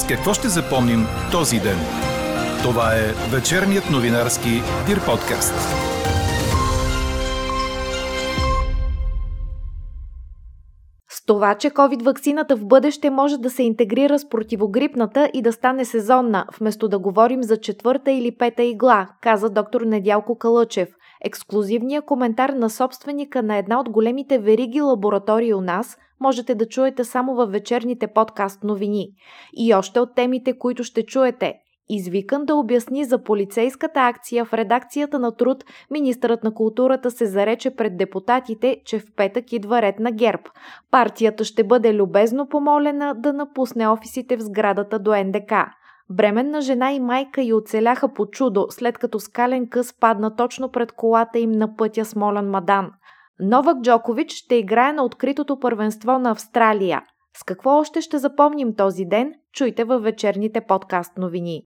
С какво ще запомним този ден? Това е вечерният новинарски Дир подкаст. С това, че COVID-вакцината в бъдеще може да се интегрира с противогрипната и да стане сезонна, вместо да говорим за четвърта или пета игла, каза доктор Недялко Калъчев. Ексклюзивният коментар на собственика на една от големите вериги лаборатории у нас можете да чуете само във вечерните подкаст новини. И още от темите, които ще чуете – Извикан да обясни за полицейската акция в редакцията на труд, министърът на културата се зарече пред депутатите, че в петък идва ред на ГЕРБ. Партията ще бъде любезно помолена да напусне офисите в сградата до НДК. Бременна жена и майка й оцеляха по чудо, след като скален къс падна точно пред колата им на пътя Смолен Мадан. Новак Джокович ще играе на откритото първенство на Австралия. С какво още ще запомним този ден, чуйте във вечерните подкаст новини.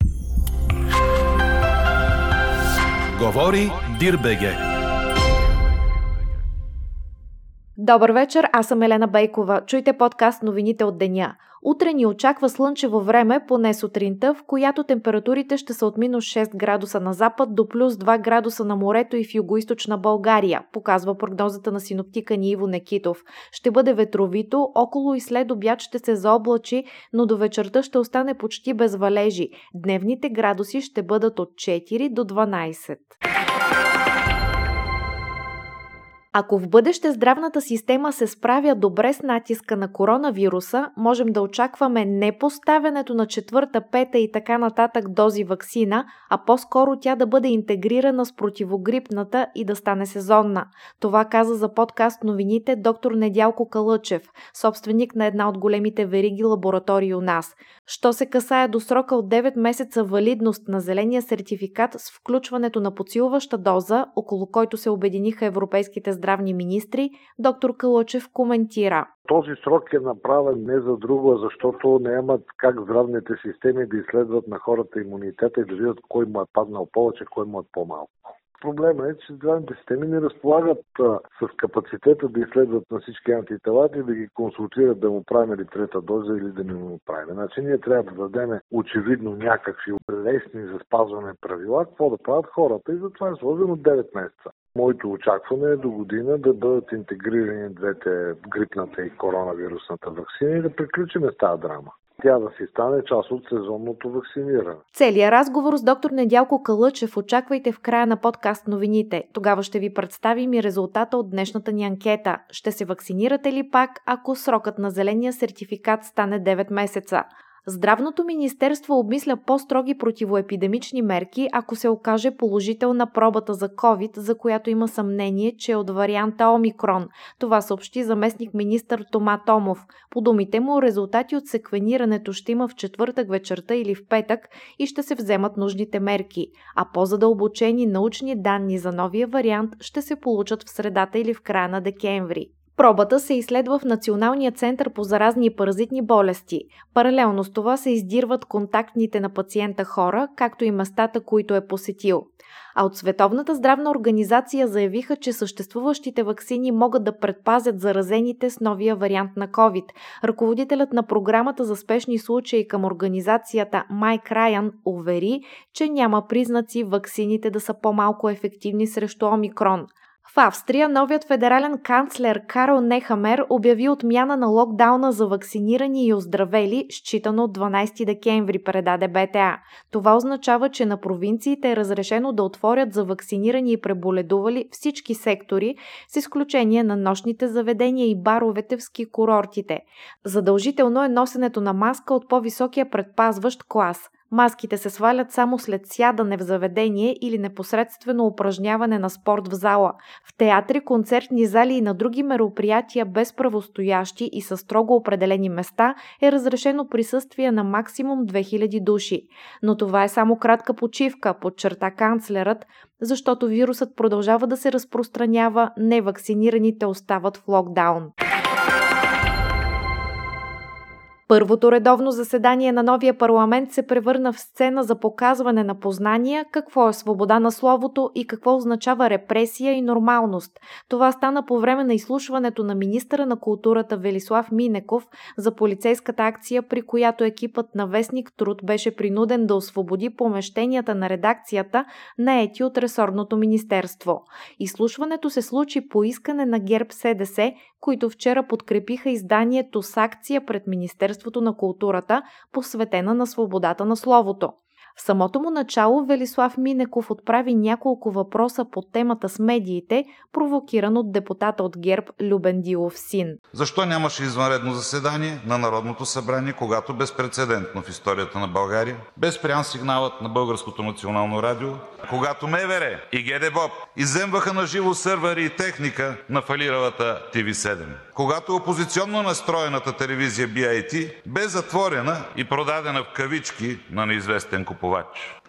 Говори Дирбеге. Добър вечер, аз съм Елена Бейкова. Чуйте подкаст новините от деня. Утре ни очаква слънчево време, поне сутринта, в която температурите ще са от минус 6 градуса на запад до плюс 2 градуса на морето и в югоизточна България, показва прогнозата на синоптика ни Иво Некитов. Ще бъде ветровито, около и след обяд ще се заоблачи, но до вечерта ще остане почти без валежи. Дневните градуси ще бъдат от 4 до 12. Ако в бъдеще здравната система се справя добре с натиска на коронавируса, можем да очакваме не поставянето на четвърта, пета и така нататък дози вакцина, а по-скоро тя да бъде интегрирана с противогрипната и да стане сезонна. Това каза за подкаст новините доктор Недялко Калъчев, собственик на една от големите вериги лаборатории у нас. Що се касае до срока от 9 месеца валидност на зеления сертификат с включването на подсилваща доза, около който се обединиха европейските министри, доктор Калъчев коментира. Този срок е направен не за друго, защото нямат как здравните системи да изследват на хората имунитета и да видят кой му е паднал повече, кой му е по-малко. Проблема е, че здравните системи не разполагат а, с капацитета да изследват на всички антителата и да ги консултират да му правим ли трета доза или да не му правим. Значи ние трябва да дадем очевидно някакви лесни за спазване правила, какво да правят хората и затова е сложено 9 месеца. Моето очакване е до година да бъдат интегрирани двете грипната и коронавирусната вакцина и да приключим с тази драма тя да си стане част от сезонното вакциниране. Целият разговор с доктор Недялко Калъчев очаквайте в края на подкаст новините. Тогава ще ви представим и резултата от днешната ни анкета. Ще се вакцинирате ли пак, ако срокът на зеления сертификат стане 9 месеца? Здравното министерство обмисля по-строги противоепидемични мерки, ако се окаже положителна пробата за COVID, за която има съмнение, че е от варианта Омикрон. Това съобщи заместник министър Тома Томов. По думите му, резултати от секвенирането ще има в четвъртък вечерта или в петък и ще се вземат нужните мерки, а по-задълбочени научни данни за новия вариант ще се получат в средата или в края на декември. Пробата се изследва в Националния център по заразни и паразитни болести. Паралелно с това се издирват контактните на пациента хора, както и местата, които е посетил. А от Световната здравна организация заявиха, че съществуващите вакцини могат да предпазят заразените с новия вариант на COVID. Ръководителят на програмата за спешни случаи към организацията Майк Райан увери, че няма признаци вакцините да са по-малко ефективни срещу омикрон – в Австрия новият федерален канцлер Карл Нехамер обяви отмяна на локдауна за вакцинирани и оздравели, считано от 12 декември, предаде БТА. Това означава, че на провинциите е разрешено да отворят за вакцинирани и преболедували всички сектори, с изключение на нощните заведения и баровете в ски курортите. Задължително е носенето на маска от по-високия предпазващ клас. Маските се свалят само след сядане в заведение или непосредствено упражняване на спорт в зала. В театри, концертни зали и на други мероприятия без правостоящи и с строго определени места е разрешено присъствие на максимум 2000 души. Но това е само кратка почивка, подчерта канцлерът, защото вирусът продължава да се разпространява, невакцинираните остават в локдаун. Първото редовно заседание на новия парламент се превърна в сцена за показване на познания какво е свобода на словото и какво означава репресия и нормалност. Това стана по време на изслушването на министъра на културата Велислав Минеков за полицейската акция, при която екипът на Вестник Труд беше принуден да освободи помещенията на редакцията, наети от ресорното министерство. Изслушването се случи по искане на ГЕРБ СДС, които вчера подкрепиха изданието с акция пред Министерството на културата, посветена на свободата на словото. В самото му начало Велислав Минеков отправи няколко въпроса по темата с медиите, провокиран от депутата от ГЕРБ Любен Дилов син. Защо нямаше извънредно заседание на Народното събрание, когато безпредседентно в историята на България бе спрян сигналът на Българското национално радио, когато МВР и ГДБОП иземваха на живо сървъри и техника на фалиралата TV7, когато опозиционно настроената телевизия BIT бе затворена и продадена в кавички на неизвестен купувач,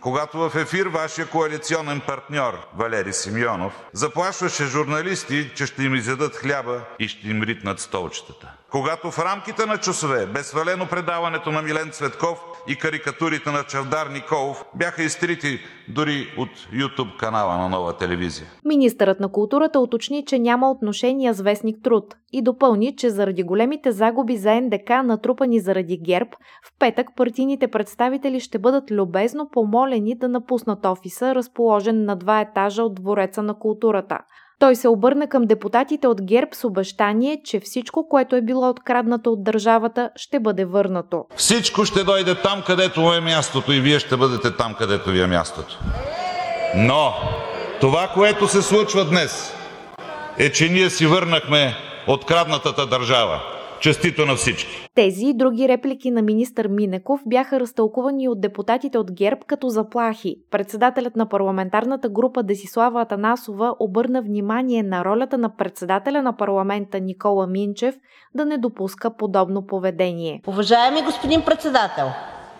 когато в ефир вашия коалиционен партньор Валери Симеонов заплашваше журналисти, че ще им изядат хляба и ще им ритнат столчетата, когато в рамките на часове бе свалено предаването на Милен Цветков и карикатурите на Чавдар Николов бяха изтрити дори от YouTube канала на Нова телевизия. Министърът на културата уточни, че няма отношения с Вестник Труд и допълни, че заради големите загуби за НДК, натрупани заради ГЕРБ, в петък партийните представители ще бъдат любезно помолени да напуснат офиса, разположен на два етажа от Двореца на културата. Той се обърна към депутатите от ГЕРБ с обещание, че всичко, което е било откраднато от държавата, ще бъде върнато. Всичко ще дойде там, където е мястото и вие ще бъдете там, където ви е мястото. Но това, което се случва днес, е, че ние си върнахме откраднатата държава. Честито на всички! Тези и други реплики на министър Минеков бяха разтълкувани от депутатите от ГЕРБ като заплахи. Председателят на парламентарната група Десислава Атанасова обърна внимание на ролята на председателя на парламента Никола Минчев да не допуска подобно поведение. Уважаеми господин председател,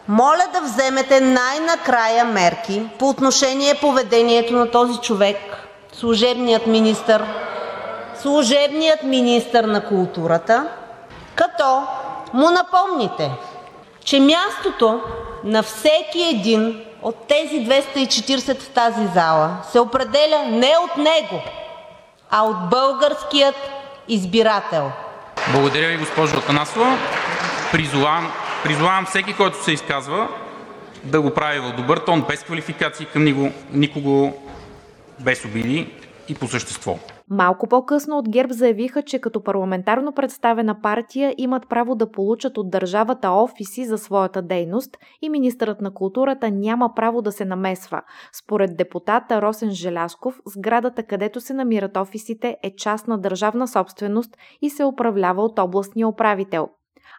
моля да вземете най-накрая мерки по отношение поведението на този човек, служебният министър, служебният министър на културата, като му напомните, че мястото на всеки един от тези 240 в тази зала се определя не от него, а от българският избирател. Благодаря Ви, госпожо Атанасова. Призовавам, призовавам всеки, който се изказва, да го прави в добър тон, без квалификации към никого, никого без обиди и по същество. Малко по-късно от ГЕРБ заявиха, че като парламентарно представена партия имат право да получат от държавата офиси за своята дейност и министърът на културата няма право да се намесва. Според депутата Росен Желясков, сградата, където се намират офисите, е част на държавна собственост и се управлява от областния управител.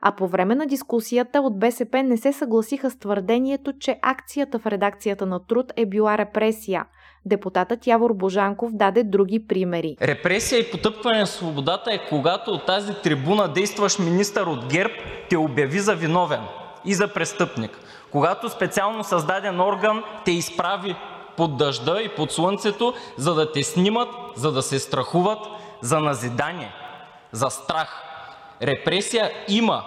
А по време на дискусията от БСП не се съгласиха с твърдението, че акцията в редакцията на Труд е била репресия. Депутатът Явор Божанков даде други примери. Репресия и потъпкване на свободата е когато от тази трибуна действащ министър от ГЕРБ те обяви за виновен и за престъпник. Когато специално създаден орган те изправи под дъжда и под слънцето, за да те снимат, за да се страхуват, за назидание, за страх. Репресия има,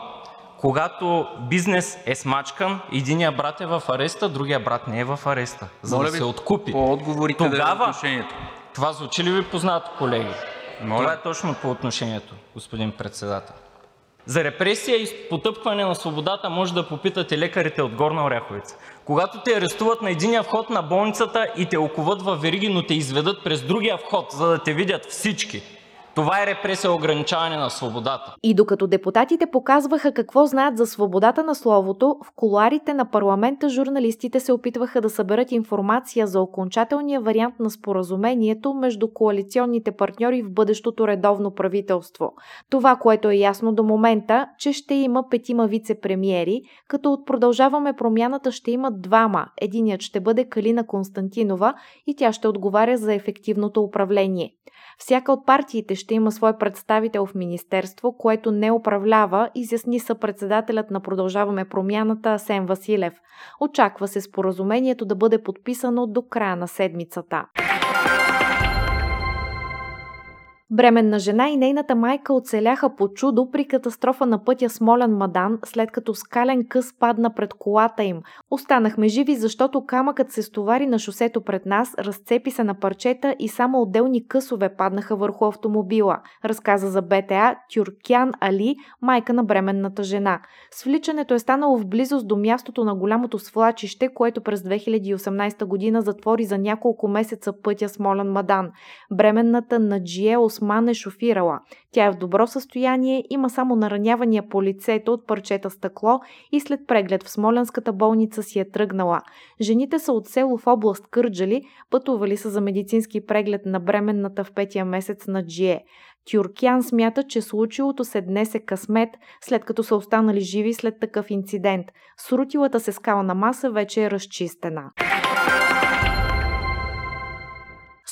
когато бизнес е смачкан, единия брат е в ареста, другия брат не е в ареста, за Моля да ви, се откупи. По отговорите да е Тогава- отношението. Това звучи ли ви познато, колеги? Моля. Това е точно по отношението, господин Председател. За репресия и потъпкване на свободата може да попитате лекарите от Горна Оряховица. Когато те арестуват на единия вход на болницата и те оковат във вериги, но те изведат през другия вход, за да те видят всички. Това е репресия ограничаване на свободата. И докато депутатите показваха какво знаят за свободата на словото, в коларите на парламента журналистите се опитваха да съберат информация за окончателния вариант на споразумението между коалиционните партньори в бъдещото редовно правителство. Това, което е ясно до момента, че ще има петима вице-премиери, като от продължаваме промяната ще има двама. Единият ще бъде Калина Константинова и тя ще отговаря за ефективното управление. Всяка от партиите ще има свой представител в министерство, което не управлява, изясни съпредседателят на Продължаваме промяната Асен Василев. Очаква се споразумението да бъде подписано до края на седмицата. Бременна жена и нейната майка оцеляха по чудо при катастрофа на пътя Смолян Мадан, след като скален къс падна пред колата им. Останахме живи, защото камъкът се стовари на шосето пред нас, разцепи се на парчета и само отделни късове паднаха върху автомобила, разказа за БТА Тюркян Али, майка на бременната жена. Свличането е станало в близост до мястото на голямото свлачище, което през 2018 година затвори за няколко месеца пътя Смолян Мадан. Бременната Наджие Осман е шофирала. Тя е в добро състояние, има само наранявания по лицето от парчета стъкло и след преглед в Смолянската болница си е тръгнала. Жените са от село в област Кърджали, пътували са за медицински преглед на бременната в петия месец на Джие. Тюркян смята, че случилото се днес е късмет, след като са останали живи след такъв инцидент. Срутилата се скална маса вече е разчистена.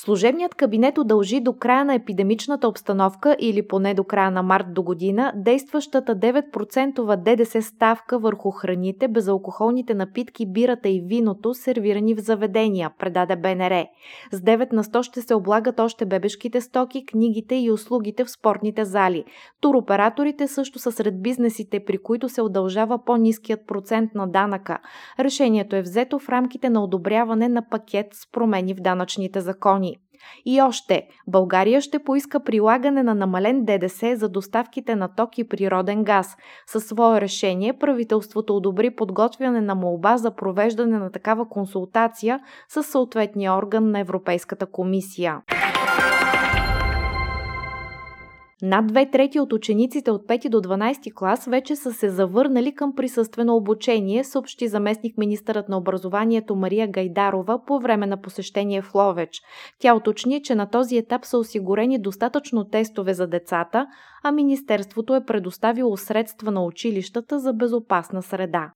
Служебният кабинет удължи до края на епидемичната обстановка или поне до края на март до година действащата 9% ДДС ставка върху храните, безалкохолните напитки, бирата и виното, сервирани в заведения, предаде БНР. С 9 на 100 ще се облагат още бебешките стоки, книгите и услугите в спортните зали. Туроператорите също са сред бизнесите, при които се удължава по-низкият процент на данъка. Решението е взето в рамките на одобряване на пакет с промени в данъчните закони. И още, България ще поиска прилагане на намален ДДС за доставките на ток и природен газ. Със свое решение правителството одобри подготвяне на молба за провеждане на такава консултация с съответния орган на Европейската комисия. Над две трети от учениците от 5 до 12 клас вече са се завърнали към присъствено обучение, съобщи заместник министърът на образованието Мария Гайдарова по време на посещение в Ловеч. Тя уточни, че на този етап са осигурени достатъчно тестове за децата, а Министерството е предоставило средства на училищата за безопасна среда.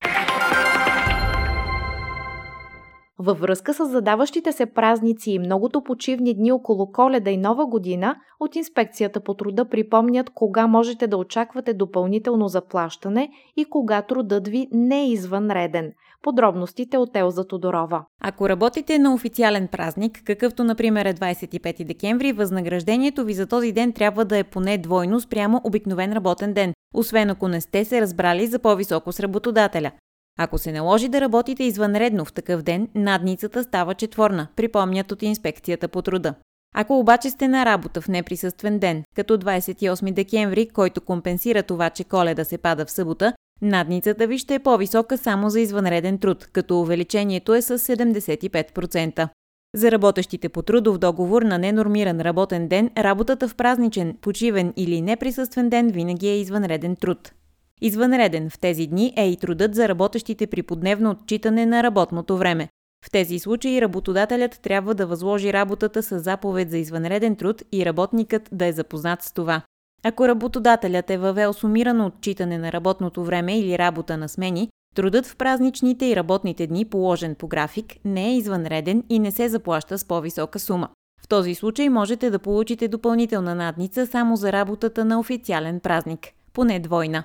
Във връзка с задаващите се празници и многото почивни дни около коледа и нова година, от инспекцията по труда припомнят кога можете да очаквате допълнително заплащане и кога трудът ви не е извънреден. Подробностите от Елза Тодорова. Ако работите на официален празник, какъвто например е 25 декември, възнаграждението ви за този ден трябва да е поне двойно спрямо обикновен работен ден, освен ако не сте се разбрали за по-високо с работодателя. Ако се наложи да работите извънредно в такъв ден, надницата става четворна, припомнят от инспекцията по труда. Ако обаче сте на работа в неприсъствен ден, като 28 декември, който компенсира това, че коледа се пада в събота, надницата ви ще е по-висока само за извънреден труд, като увеличението е с 75%. За работещите по трудов договор на ненормиран работен ден, работата в празничен, почивен или неприсъствен ден винаги е извънреден труд. Извънреден в тези дни е и трудът за работещите при подневно отчитане на работното време. В тези случаи работодателят трябва да възложи работата с заповед за извънреден труд и работникът да е запознат с това. Ако работодателят е въвел сумирано отчитане на работното време или работа на смени, трудът в празничните и работните дни, положен по график, не е извънреден и не се заплаща с по-висока сума. В този случай можете да получите допълнителна надница само за работата на официален празник, поне двойна.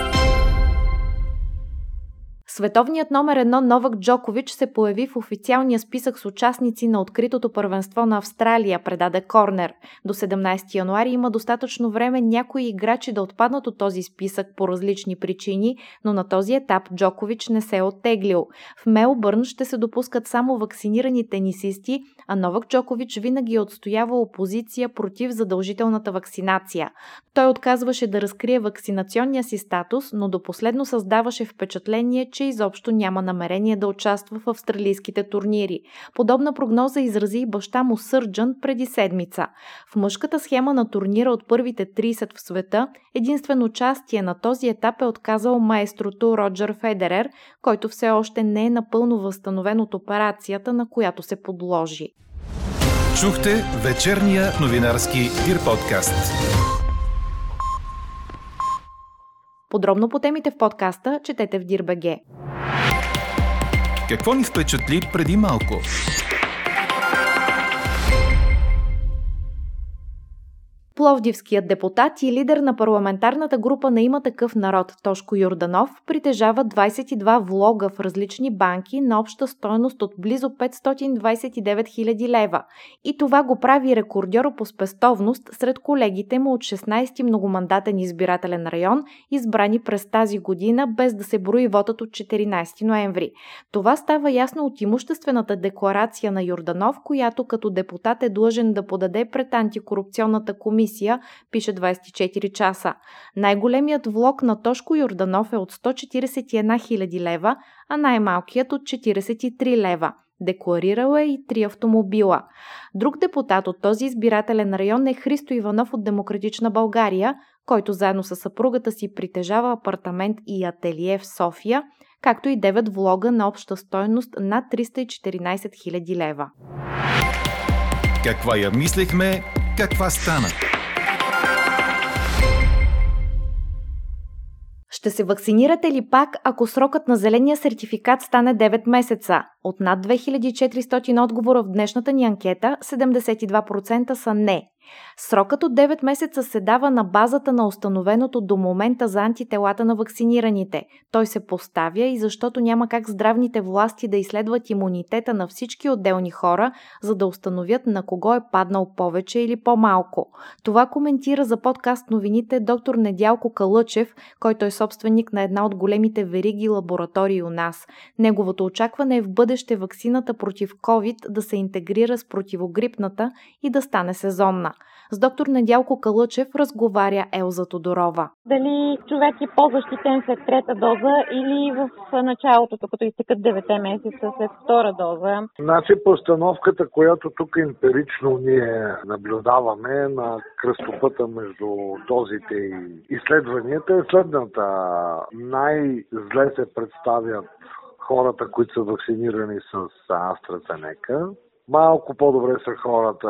Световният номер едно Новак Джокович се появи в официалния списък с участници на откритото първенство на Австралия, предаде Корнер. До 17 януари има достатъчно време някои играчи да отпаднат от този списък по различни причини, но на този етап Джокович не се е оттеглил. В Мелбърн ще се допускат само вакцинирани тенисисти, а Новак Джокович винаги е отстоявал позиция против задължителната вакцинация. Той отказваше да разкрие вакцинационния си статус, но до последно създаваше впечатление, че изобщо няма намерение да участва в австралийските турнири. Подобна прогноза изрази и баща му Сърджан преди седмица. В мъжката схема на турнира от първите 30 в света, единствено участие на този етап е отказал маестрото Роджер Федерер, който все още не е напълно възстановен от операцията, на която се подложи. Чухте вечерния новинарски Дир подкаст. Подробно по темите в подкаста четете в Дирбеге. Какво ни впечатли преди малко? Пловдивският депутат и лидер на парламентарната група на има такъв народ Тошко Юрданов притежава 22 влога в различни банки на обща стоеност от близо 529 000 лева. И това го прави рекордьор по спестовност сред колегите му от 16 многомандатен избирателен район, избрани през тази година, без да се брои вотът от 14 ноември. Това става ясно от имуществената декларация на Юрданов, която като депутат е длъжен да подаде пред антикорупционната комисия, пише 24 часа. Най-големият влог на Тошко Йорданов е от 141 000 лева, а най-малкият от 43 лева. Декларирал е и три автомобила. Друг депутат от този избирателен район е Христо Иванов от Демократична България, който заедно с съпругата си притежава апартамент и ателие в София, както и 9 влога на обща стойност над 314 000 лева. Каква я мислехме, каква стана? Ще се вакцинирате ли пак, ако срокът на зеления сертификат стане 9 месеца? От над 2400 отговора в днешната ни анкета, 72% са не. Срокът от 9 месеца се дава на базата на установеното до момента за антителата на вакцинираните. Той се поставя и защото няма как здравните власти да изследват имунитета на всички отделни хора, за да установят на кого е паднал повече или по-малко. Това коментира за подкаст новините доктор Недялко Калъчев, който е собственик на една от големите вериги лаборатории у нас. Неговото очакване е в бъдеще вакцината против COVID да се интегрира с противогрипната и да стане сезонна. С доктор Недялко Калъчев разговаря Елза Тодорова. Дали човек е по-защитен след трета доза или в началото, като изтекат 9 месеца след втора доза? Значи постановката, която тук емпирично ние наблюдаваме на кръстопъта между дозите и изследванията е следната. Най-зле се представят хората, които са вакцинирани с AstraZeneca, Малко по-добре са хората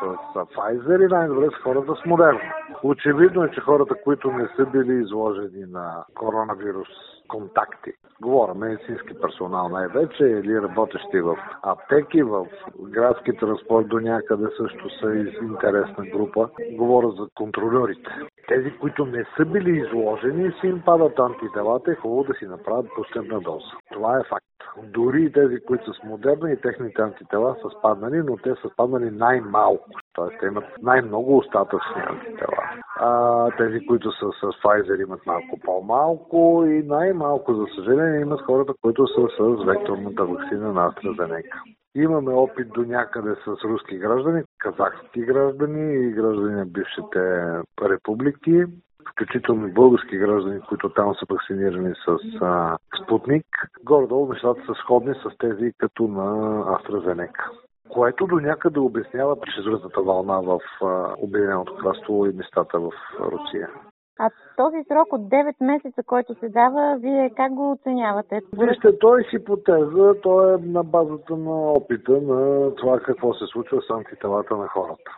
с, Pfizer и най-добре са хората с Moderna. Очевидно е, че хората, които не са били изложени на коронавирус контакти, говоря медицински персонал най-вече или работещи в аптеки, в градски транспорт до някъде също са интересна група. Говоря за контролерите. Тези, които не са били изложени, си им падат антителата, е хубаво да си направят последна доза. Това е факт. Дори тези, които са с модерна и техните антитела са спаднали, но те са спаднали най-малко. Т.е. те имат най-много остатъчни антитела. А, тези, които са с Pfizer имат малко по-малко и най-малко, за съжаление, имат хората, които са с векторната вакцина на AstraZeneca. Имаме опит до някъде с руски граждани, казахски граждани и граждани на бившите републики включително и български граждани, които там са вакцинирани с а, Спутник. Горе-долу нещата са сходни с тези като на AstraZeneca което до някъде обяснява четвъртата вълна в Обединеното кралство и местата в Русия. А този срок от 9 месеца, който се дава, вие как го оценявате? Вижте, той е хипотеза, той е на базата на опита на това какво се случва с антителата на хората.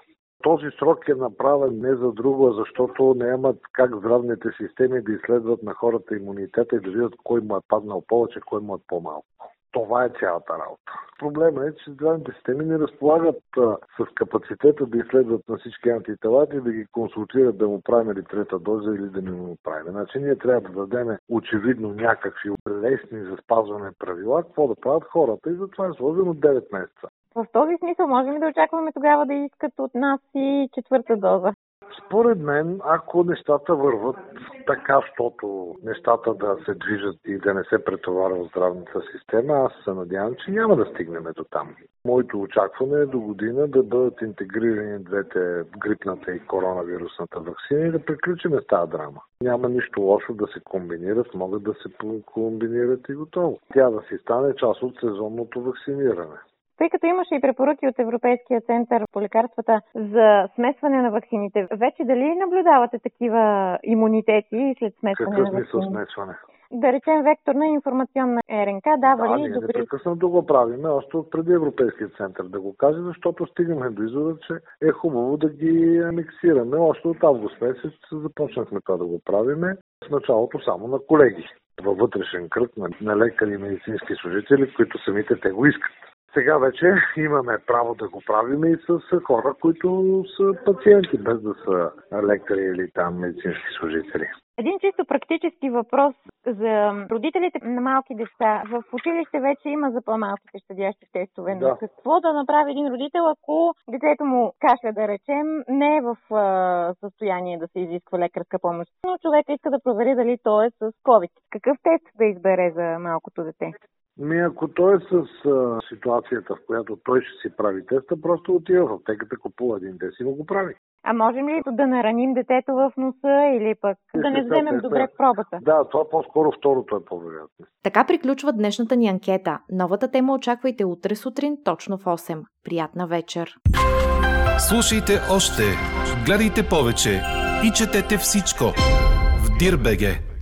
Този срок е направен не за друго, защото нямат как здравните системи да изследват на хората имунитета и да видят кой му е паднал повече, кой му е по-малко. Това е цялата работа. Проблема е, че здравните системи не разполагат а, с капацитета да изследват на всички антитела и да ги консултират да му правим ли трета доза или да не му правим. Значи ние трябва да дадем очевидно някакви лесни за спазване правила, какво да правят хората и затова е сложено 9 месеца. В този смисъл можем да очакваме тогава да искат от нас и четвърта доза. Според мен, ако нещата върват така, защото нещата да се движат и да не се претоварва здравната система, аз се надявам, че няма да стигнем до там. Моето очакване е до година да бъдат интегрирани двете грипната и коронавирусната вакцина и да приключим с тази драма. Няма нищо лошо да се комбинират, могат да се комбинират и готово. Тя да си стане част от сезонното вакциниране. Тъй като имаше и препоръки от Европейския център по лекарствата за смесване на вакцините, вече дали наблюдавате такива имунитети след смесване Какъв на смисъл вакцини? смесване? Да речем векторна информационна РНК дава Да, ли добри... непрекъснато го правиме, още от преди Европейския център да го каже, защото стигаме до извода, че е хубаво да ги миксираме. Още от август месец започнахме това да го правиме. В началото само на колеги във вътрешен кръг на, на лекари и медицински служители, които самите те го искат. Сега вече имаме право да го правим и с хора, които са пациенти, без да са лекари или там медицински служители. Един чисто практически въпрос за родителите на малки деца. В училище вече има за по-малките щадящи тестове. Но Да. какво да направи един родител, ако детето му кашля, да речем, не е в а, състояние да се изисква лекарска помощ, но човека иска да провери дали то е с COVID. Какъв тест да избере за малкото дете? Ми ако той е с а, ситуацията, в която той ще си прави теста, просто отива в аптеката, купува един тест и му го прави. А можем ли да нараним детето в носа или пък да не вземем теста. добре пробата? Да, това по-скоро второто е по-вероятно. Така приключва днешната ни анкета. Новата тема очаквайте утре сутрин точно в 8. Приятна вечер! Слушайте още, гледайте повече и четете всичко в Дирбеге.